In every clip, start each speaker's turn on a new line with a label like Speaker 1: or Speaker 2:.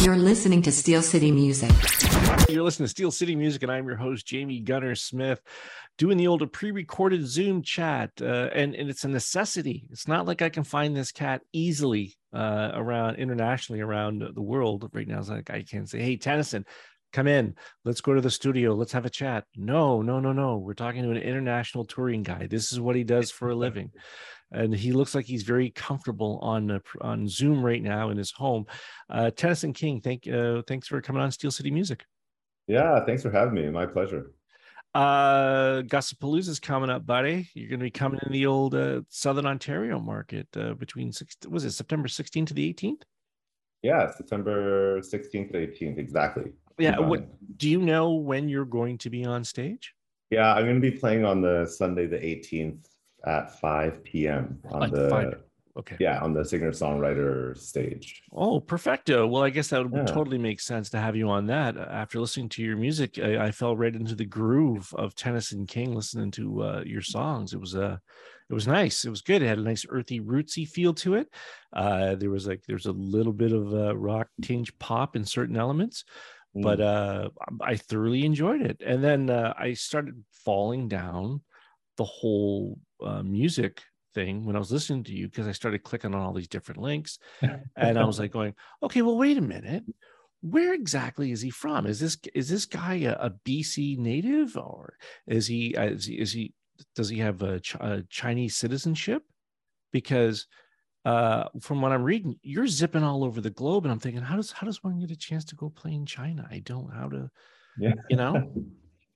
Speaker 1: You're listening to Steel City Music.
Speaker 2: You're listening to Steel City Music, and I'm your host, Jamie Gunner Smith, doing the old pre-recorded Zoom chat, uh, and and it's a necessity. It's not like I can find this cat easily uh, around internationally around the world right now. It's like I can say, "Hey, Tennyson, come in. Let's go to the studio. Let's have a chat." No, no, no, no. We're talking to an international touring guy. This is what he does for a living and he looks like he's very comfortable on uh, on Zoom right now in his home. Uh, Tennyson King, thank uh, thanks for coming on Steel City Music.
Speaker 3: Yeah, thanks for having me. My pleasure.
Speaker 2: Uh, Gossipalooza is coming up, buddy. You're going to be coming in the old uh, Southern Ontario market uh, between six, was it September 16th to the 18th?
Speaker 3: Yeah, September 16th to 18th, exactly.
Speaker 2: Yeah. What do you know when you're going to be on stage?
Speaker 3: Yeah, I'm going to be playing on the Sunday the 18th at 5 p.m. on like the 5.
Speaker 2: okay
Speaker 3: yeah on the singer songwriter stage.
Speaker 2: Oh, perfecto. Well, I guess that would yeah. totally make sense to have you on that. After listening to your music, I, I fell right into the groove of Tennyson King. Listening to uh, your songs, it was a uh, it was nice. It was good. It had a nice earthy, rootsy feel to it. Uh, there was like there's a little bit of uh, rock tinge pop in certain elements, mm. but uh, I thoroughly enjoyed it. And then uh, I started falling down the whole uh, music thing when I was listening to you because I started clicking on all these different links, and I was like going, okay, well, wait a minute, where exactly is he from? Is this is this guy a, a BC native or is he, uh, is he is he does he have a, Ch- a Chinese citizenship? Because uh, from what I'm reading, you're zipping all over the globe, and I'm thinking, how does how does one get a chance to go play in China? I don't how to, yeah, you know.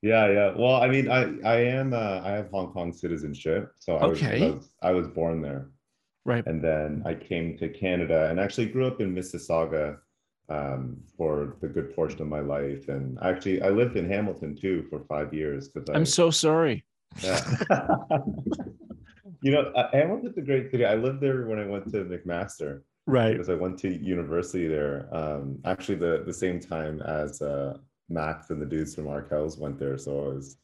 Speaker 3: Yeah, yeah. Well, I mean, I I am uh, I have Hong Kong citizenship, so I,
Speaker 2: okay.
Speaker 3: was, I was I was born there,
Speaker 2: right?
Speaker 3: And then I came to Canada and actually grew up in Mississauga um, for the good portion of my life, and actually I lived in Hamilton too for five years. Because
Speaker 2: I'm so sorry.
Speaker 3: Yeah. you know, uh, Hamilton's a great city. I lived there when I went to McMaster.
Speaker 2: Right.
Speaker 3: Because I went to university there. Um, actually, the the same time as uh, Max and the dudes from Arkells went there, so I was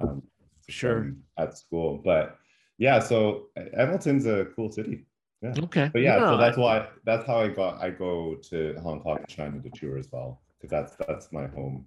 Speaker 3: um,
Speaker 2: sure
Speaker 3: at school. But yeah, so Hamilton's a cool city. Yeah.
Speaker 2: Okay.
Speaker 3: But yeah, so that's why that's how I got I go to Hong Kong, China to tour as well because that's that's my home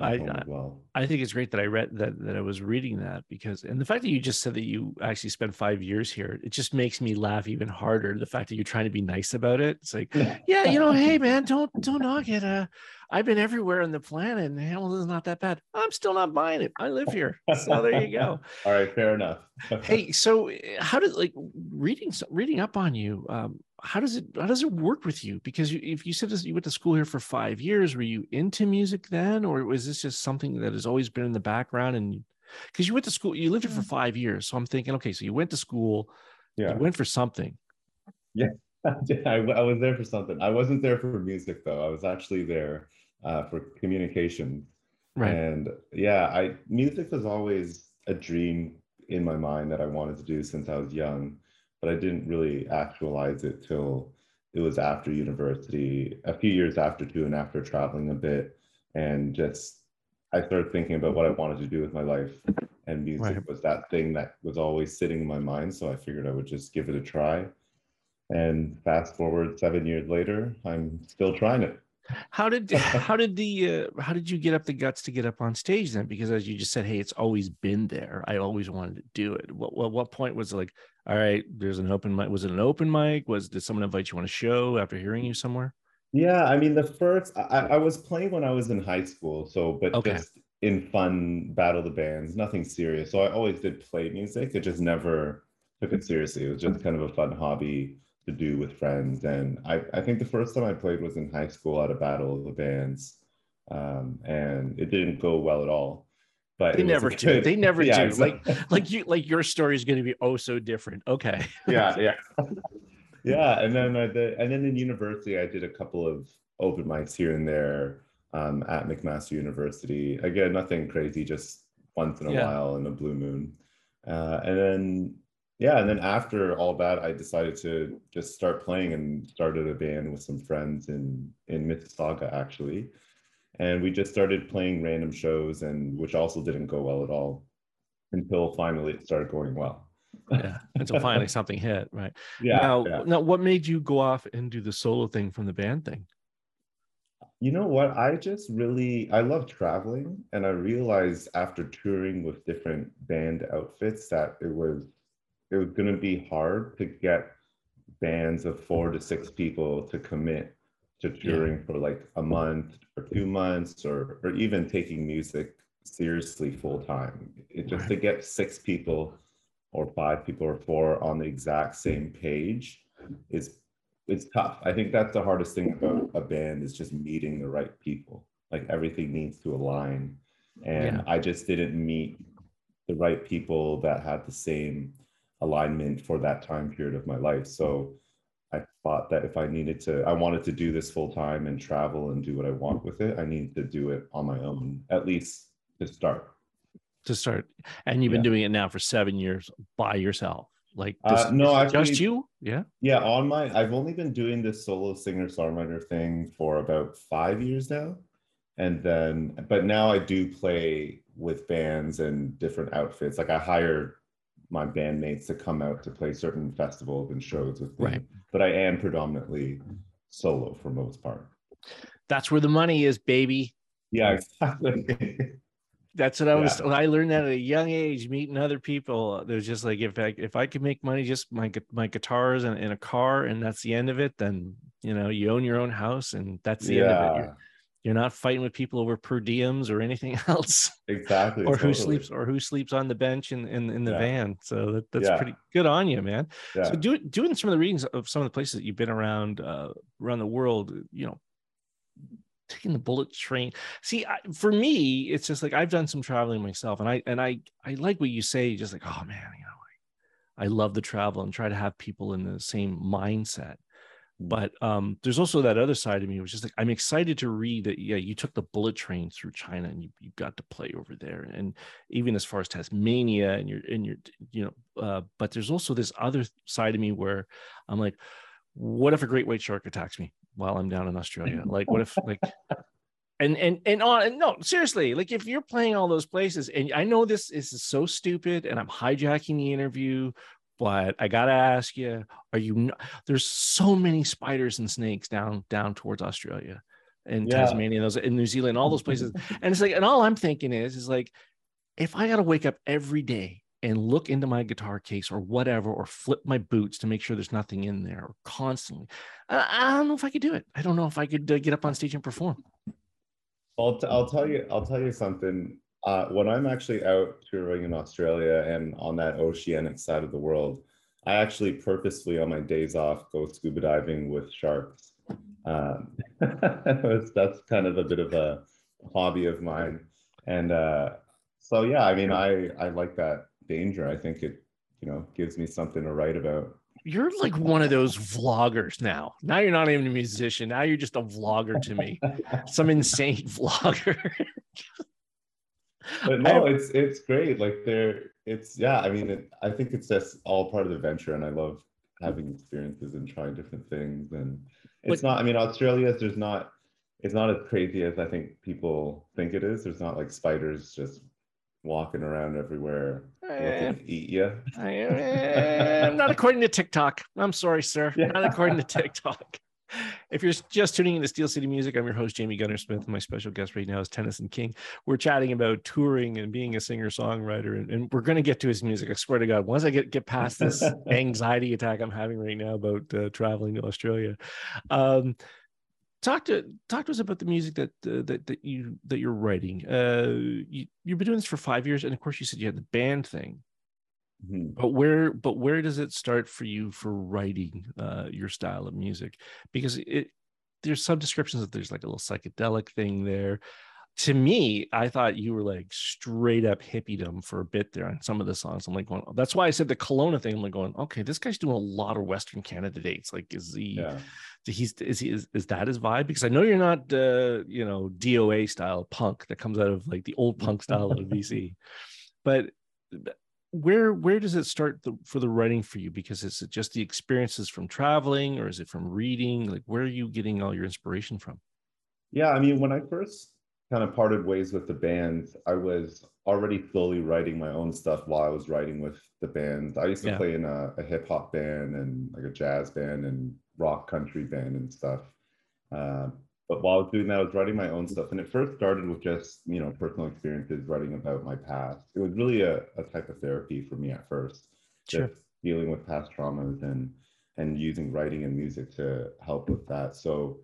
Speaker 2: I, well. I think it's great that I read that that I was reading that because and the fact that you just said that you actually spent five years here, it just makes me laugh even harder. The fact that you're trying to be nice about it. It's like, yeah, you know, hey man, don't don't knock it. Uh, I've been everywhere on the planet and Hamilton's not that bad. I'm still not buying it. I live here. So there you go.
Speaker 3: All right, fair enough.
Speaker 2: hey, so how does like reading reading up on you? Um, how does it how does it work with you? Because you, if you said this, you went to school here for five years were you into music then or was this just something that has always been in the background and because you went to school you lived here for mm. five years so i'm thinking okay so you went to school yeah. you went for something.
Speaker 3: Yeah. I, I was there for something. I wasn't there for music though. I was actually there uh, for communication.
Speaker 2: Right.
Speaker 3: And yeah i music was always a dream in my mind that i wanted to do since i was young but I didn't really actualize it till it was after university, a few years after too, and after traveling a bit, and just I started thinking about what I wanted to do with my life, and music right. was that thing that was always sitting in my mind. So I figured I would just give it a try. And fast forward seven years later, I'm still trying it.
Speaker 2: How did how did the uh, how did you get up the guts to get up on stage then? Because as you just said, hey, it's always been there. I always wanted to do it. What what, what point was it like? All right, there's an open mic. Was it an open mic? Was did someone invite you on a show after hearing you somewhere?
Speaker 3: Yeah, I mean the first I, I was playing when I was in high school, so but okay. just in fun battle the bands, nothing serious. So I always did play music. It just never took it seriously. It was just kind of a fun hobby to do with friends. And I, I think the first time I played was in high school at a battle of the bands. Um, and it didn't go well at all. But
Speaker 2: they never do. They never yeah, do. Exactly. Like like you like your story is going to be oh so different. Okay.
Speaker 3: yeah, yeah. yeah. And then I did, and then in university I did a couple of open mics here and there um, at McMaster University. Again, nothing crazy, just once in a yeah. while in a blue moon. Uh, and then yeah and then after all that i decided to just start playing and started a band with some friends in in mississauga actually and we just started playing random shows and which also didn't go well at all until finally it started going well
Speaker 2: yeah until finally something hit right
Speaker 3: yeah
Speaker 2: now
Speaker 3: yeah.
Speaker 2: now what made you go off and do the solo thing from the band thing
Speaker 3: You know what? I just really I love traveling and I realized after touring with different band outfits that it was it was going to be hard to get bands of 4 to 6 people to commit to touring yeah. for like a month or 2 months or or even taking music seriously full time. It just right. to get 6 people or 5 people or 4 on the exact same page is it's tough. I think that's the hardest thing about a band is just meeting the right people. Like everything needs to align. And yeah. I just didn't meet the right people that had the same alignment for that time period of my life. So I thought that if I needed to, I wanted to do this full time and travel and do what I want with it, I needed to do it on my own, at least to start.
Speaker 2: To start. And you've been doing it now for seven years by yourself. Like
Speaker 3: uh, no,
Speaker 2: actually, just you? Yeah.
Speaker 3: Yeah, on my I've only been doing this solo singer songwriter thing for about five years now, and then but now I do play with bands and different outfits. Like I hire my bandmates to come out to play certain festivals and shows with me. Right. But I am predominantly solo for most part.
Speaker 2: That's where the money is, baby.
Speaker 3: Yeah, exactly.
Speaker 2: That's what I was. Yeah. I learned that at a young age, meeting other people. There's just like if I if I could make money just my my guitars and in a car, and that's the end of it, then you know you own your own house, and that's the yeah. end of it. You're, you're, not fighting with people over per diems or anything else.
Speaker 3: Exactly.
Speaker 2: or totally. who sleeps or who sleeps on the bench in in, in the yeah. van. So that, that's pretty good on you, man. So do, doing some of the readings of some of the places that you've been around uh, around the world, you know, taking the bullet train see I, for me it's just like i've done some traveling myself and i and i i like what you say just like oh man you know I, I love the travel and try to have people in the same mindset but um there's also that other side of me which is like i'm excited to read that yeah you took the bullet train through china and you, you got to play over there and even as far as tasmania and you're and you're you know uh, but there's also this other side of me where i'm like what if a great white shark attacks me while I'm down in Australia? Like, what if like and and and on no seriously like if you're playing all those places and i know this is so stupid and i'm hijacking the interview but i gotta ask you are you there's so many spiders and snakes down down towards australia and yeah. tasmania those in new zealand all those places and it's like and all i'm thinking is is like if i gotta wake up every day and look into my guitar case or whatever, or flip my boots to make sure there's nothing in there or constantly. I, I don't know if I could do it. I don't know if I could uh, get up on stage and perform.
Speaker 3: I'll, t- I'll tell you, I'll tell you something. Uh, when I'm actually out touring in Australia and on that oceanic side of the world, I actually purposefully on my days off go scuba diving with sharks. Um, that's kind of a bit of a hobby of mine. And uh, so, yeah, I mean, I, I like that danger. I think it, you know, gives me something to write about.
Speaker 2: You're like one of those vloggers now. Now you're not even a musician. Now you're just a vlogger to me. Some insane vlogger.
Speaker 3: But no, it's it's great. Like there, it's yeah. I mean, it, I think it's just all part of the venture, and I love having experiences and trying different things. And it's not. I mean, Australia, there's not. It's not as crazy as I think people think it is. There's not like spiders just walking around everywhere eh, eat you.
Speaker 2: Eh, not according to TikTok. I'm sorry, sir. Yeah. Not according to TikTok. If you're just tuning in to Steel City Music, I'm your host, Jamie Gunner Smith, and my special guest right now is Tennyson King. We're chatting about touring and being a singer songwriter, and, and, we're going to get to his music. I swear to God, once I get, get past this anxiety attack I'm having right now about uh, traveling to Australia. Um, talk to talk to us about the music that uh, that that you that you're writing. Uh, you, you've been doing this for five years, and of course, you said you had the band thing. Mm-hmm. But where but where does it start for you for writing uh, your style of music? Because it there's some descriptions that there's like a little psychedelic thing there to me, I thought you were like straight up hippiedom for a bit there on some of the songs. I'm like, going, that's why I said the Kelowna thing. I'm like going, okay, this guy's doing a lot of Western Canada dates. Like, is he, yeah. he's, is he, is, is that his vibe? Because I know you're not, uh, you know, DOA style punk that comes out of like the old punk style of BC, but where, where does it start the, for the writing for you? Because is it just the experiences from traveling or is it from reading? Like, where are you getting all your inspiration from?
Speaker 3: Yeah. I mean, when I first kind of parted ways with the band, I was already slowly writing my own stuff while I was writing with the band. I used to yeah. play in a, a hip hop band and like a jazz band and rock country band and stuff. Uh, but while I was doing that, I was writing my own stuff. And it first started with just, you know, personal experiences, writing about my past. It was really a, a type of therapy for me at first. Sure. Just dealing with past traumas and and using writing and music to help with that. So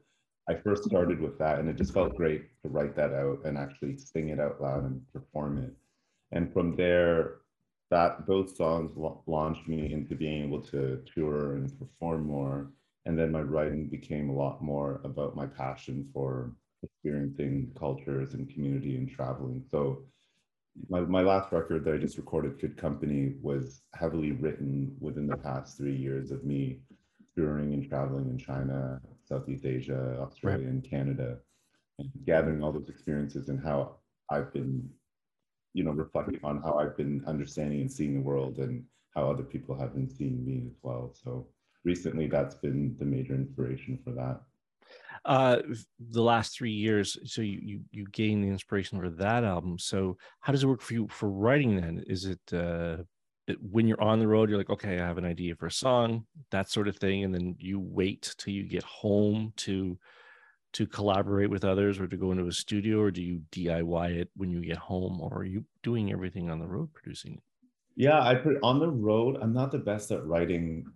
Speaker 3: I first started with that and it just felt great to write that out and actually sing it out loud and perform it. And from there, that those songs launched me into being able to tour and perform more and then my writing became a lot more about my passion for experiencing cultures and community and traveling so my, my last record that i just recorded good company was heavily written within the past three years of me touring and traveling in china southeast asia australia right. and canada and gathering all those experiences and how i've been you know reflecting on how i've been understanding and seeing the world and how other people have been seeing me as well so recently that's been the major inspiration for that?
Speaker 2: Uh the last three years so you you, you gain the inspiration for that album. So how does it work for you for writing then? Is it uh when you're on the road you're like okay i have an idea for a song that sort of thing and then you wait till you get home to to collaborate with others or to go into a studio or do you diy it when you get home or are you doing everything on the road producing it?
Speaker 3: Yeah i put on the road i'm not the best at writing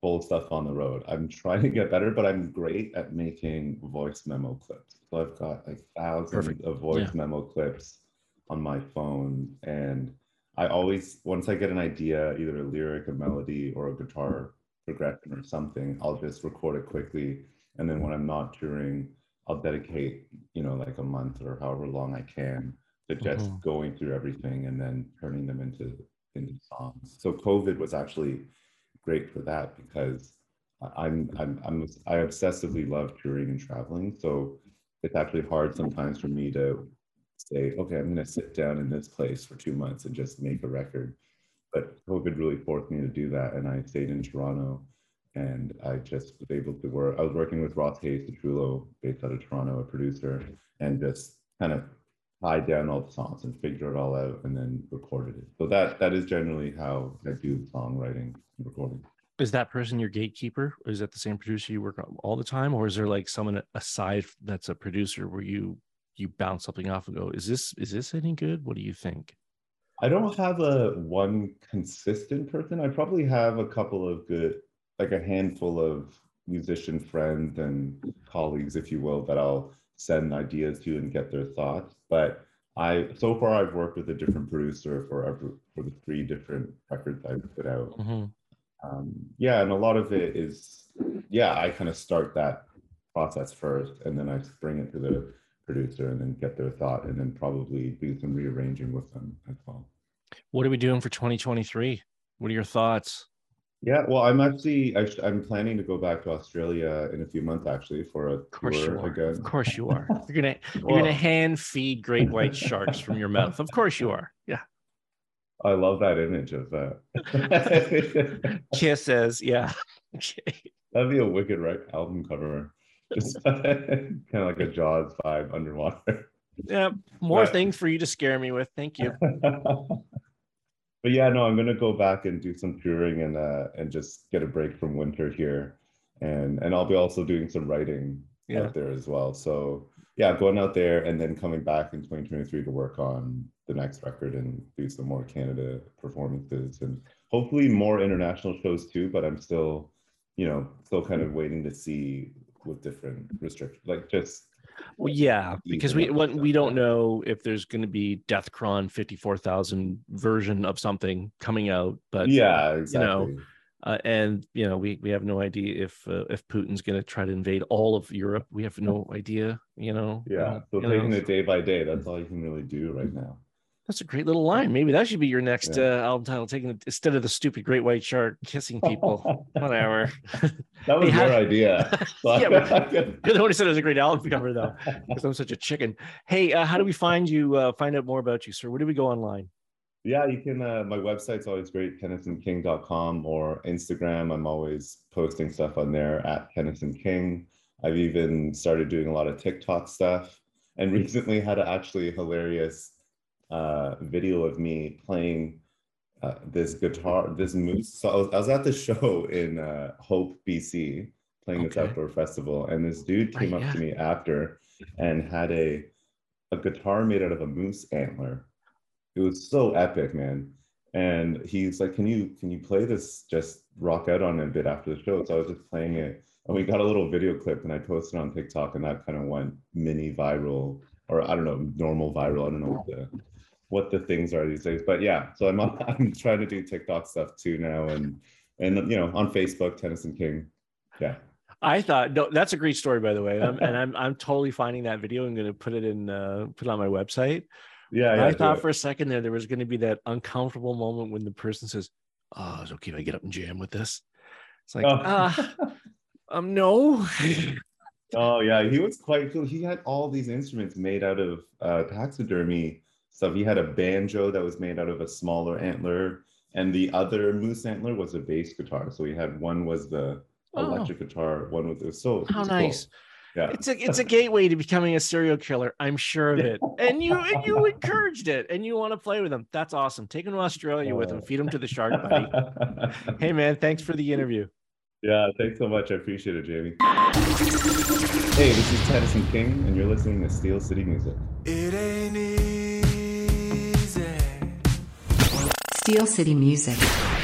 Speaker 3: full stuff on the road. I'm trying to get better, but I'm great at making voice memo clips. So I've got like thousands Perfect. of voice yeah. memo clips on my phone. And I always, once I get an idea, either a lyric, a melody, or a guitar progression or something, I'll just record it quickly. And then when I'm not touring, I'll dedicate, you know, like a month or however long I can to just mm-hmm. going through everything and then turning them into into songs. So COVID was actually great for that because I'm I'm I'm I obsessively love touring and traveling. So it's actually hard sometimes for me to say, okay, I'm going to sit down in this place for two months and just make a record. But COVID really forced me to do that, and I stayed in Toronto, and I just was able to work. I was working with Ross Hayes Citrullo, based out of Toronto, a producer, and just kind of tied down all the songs and figure it all out, and then recorded it. So that that is generally how I do songwriting and recording.
Speaker 2: Is that person your gatekeeper? Or is that the same producer you work on all the time, or is there like someone aside that's a producer where you you bounce something off and go, "Is this is this any good? What do you think?"
Speaker 3: I don't have a one consistent person. I probably have a couple of good, like a handful of musician friends and colleagues, if you will, that I'll send ideas to and get their thoughts. But I so far I've worked with a different producer for every, for the three different records I've put out. Mm-hmm um, yeah, and a lot of it is, yeah, I kind of start that process first, and then I bring it to the producer, and then get their thought, and then probably do some rearranging with them as well.
Speaker 2: What are we doing for 2023? What are your thoughts?
Speaker 3: Yeah, well, I'm actually I, am planning to go back to Australia in a few months, actually, for a of
Speaker 2: course
Speaker 3: tour
Speaker 2: you are. again. Of course you are. You're gonna you're well, gonna hand feed great white sharks from your mouth. Of course you are. Yeah.
Speaker 3: I love that image of
Speaker 2: that. Kisses, yeah.
Speaker 3: Okay. That'd be a wicked right album cover. Just kind of like a Jaws vibe underwater.
Speaker 2: Yeah, more but, things for you to scare me with. Thank you.
Speaker 3: But yeah, no, I'm gonna go back and do some touring and uh and just get a break from winter here, and and I'll be also doing some writing yeah. out there as well. So yeah, going out there and then coming back in 2023 to work on the next record and do some more Canada performances and hopefully more international shows too. But I'm still, you know, still kind of waiting to see with different restrictions, like just.
Speaker 2: Well, yeah, because we what, we don't know if there's going to be Deathkron 54,000 version of something coming out, but
Speaker 3: yeah, exactly. you know
Speaker 2: uh, and you know we we have no idea if uh, if Putin's going to try to invade all of Europe. We have no idea. You know.
Speaker 3: Yeah. So taking know. it day by day. That's all you can really do right now.
Speaker 2: That's a great little line. Maybe that should be your next yeah. uh, album title. Taking it, instead of the stupid great white shark kissing people. Whatever.
Speaker 3: That was hey, your how... idea.
Speaker 2: yeah, you're the one who said it was a great album cover, though, because I'm such a chicken. Hey, uh, how do we find you? Uh, find out more about you, sir. Where do we go online?
Speaker 3: Yeah, you can. Uh, my website's always great, tennysonking.com or Instagram. I'm always posting stuff on there at Tennyson King. I've even started doing a lot of TikTok stuff and recently had a actually hilarious uh, video of me playing uh, this guitar, this moose. So I was, I was, at the show in uh, Hope, BC, playing okay. this outdoor festival, and this dude came right, up to me after and had a a guitar made out of a moose antler. It was so epic, man. And he's like, "Can you can you play this? Just rock out on it a bit after the show." So I was just playing it, and we got a little video clip, and I posted on TikTok, and that kind of went mini viral, or I don't know, normal viral. I don't know what the what the things are these days, but yeah. So I'm I'm trying to do TikTok stuff too now, and and you know on Facebook, Tennyson King, yeah.
Speaker 2: I thought no, that's a great story, by the way, I'm, and I'm I'm totally finding that video. I'm going to put it in uh, put it on my website.
Speaker 3: Yeah, yeah
Speaker 2: I thought for a second there there was going to be that uncomfortable moment when the person says, "Oh, it's okay if I get up and jam with this." It's like, oh. ah, um, no.
Speaker 3: oh yeah, he was quite cool. He had all these instruments made out of uh, taxidermy stuff. He had a banjo that was made out of a smaller antler, and the other moose antler was a bass guitar. So he had one was the oh. electric guitar, one with the so.
Speaker 2: How nice. Cool. Yeah. It's a it's a gateway to becoming a serial killer. I'm sure of it. And you and you encouraged it, and you want to play with them. That's awesome. Take him to Australia with him. Feed him to the shark, buddy. hey man, thanks for the interview.
Speaker 3: Yeah, thanks so much. I appreciate it, Jamie. Hey, this is Tennyson King, and you're listening to Steel City Music. It ain't
Speaker 1: Steel City Music.